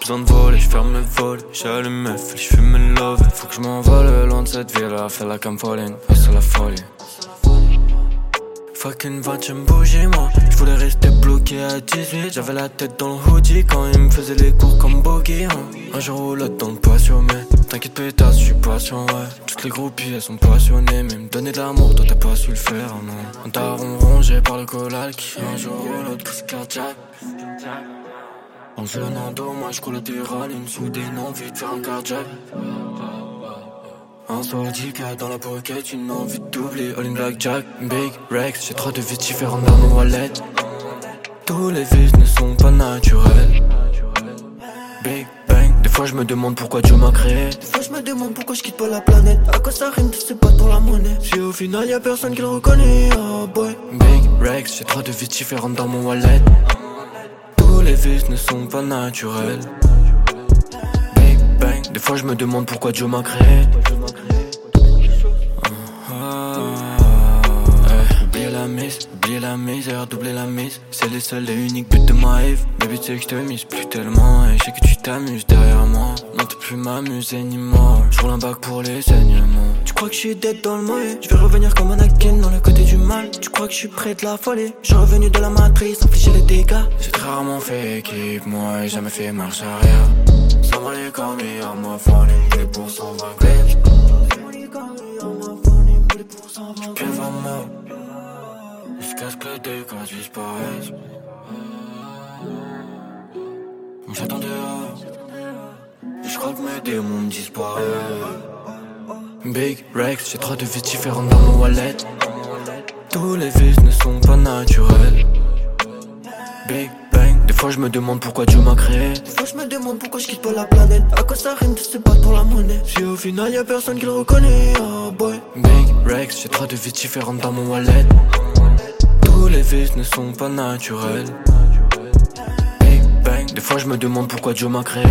besoin de voler, je ferme le vol, j'allume meuf, je fume le love. Faut que je m'envole loin de cette ville, là, faire la campoline, c'est la folie. Fucking va tu me bouger moi. Je voulais rester bloqué à 18 J'avais la tête dans le hoodie Quand il me faisait les cours comme bogey hein. Un jour ou l'autre dans le patio Mais t'inquiète pétasse, je suis patient ouais Toutes les groupies elles sont passionnées Mais me donner de l'amour toi t'as pas su le faire non. On t'a rongé par le collal Qui un jour ou l'autre crise cardiaque en coule des râles, une soudaine envie de faire un cardiaque. Un soir dans la pocket, une envie de doubler All in blackjack, big Rex J'ai trois devises différentes dans mon wallet. Tous les vices ne sont pas naturels. Big bang Des fois je me demande pourquoi Dieu m'a créé. Des fois je me demande pourquoi je quitte pas la planète. À quoi ça rime, c'est pas pour la monnaie. Si au final y'a personne qui le reconnaît, oh boy. Big Rex J'ai trois devises différentes dans mon wallet les vices ne sont pas naturels. Big bang. Des fois je me demande pourquoi Dieu m'a créé. Oublier la misère, doubler la mise. C'est les seuls et uniques buts de ma life Baby tu sais que je te mise. Plus tellement Et je sais que tu t'amuses derrière moi Non t'es plus m'amuser ni moi Je un bac pour les saignements Tu crois que je suis dead dans le mauvais Je vais revenir comme un Anakin dans le côté du mal. Tu crois que je suis près de la folie? Je suis revenu de la matrice, infliger les dégâts. J'ai très rarement fait équipe, moi et jamais fait marche arrière. Ça m'a les comme à moi folie Les pour 120 clips Quel va Jusqu'à ce que les dégâts disparaissent. J'attends que mes démons disparaissent. Big Rex, j'ai trois devises différentes dans mon wallet. Tous les vices ne sont pas naturels. Big Bang, des fois je me demande pourquoi Dieu m'a créé. Des fois je me demande pourquoi je quitte pas la planète. À quoi ça rime, c'est pas pour la monnaie. Si au final y a personne qui le reconnaît, oh boy. Big Rex, j'ai trois devises différentes dans mon wallet. Tous les vices ne sont pas naturels. Big Bang, des fois je me demande pourquoi Dieu m'a créé.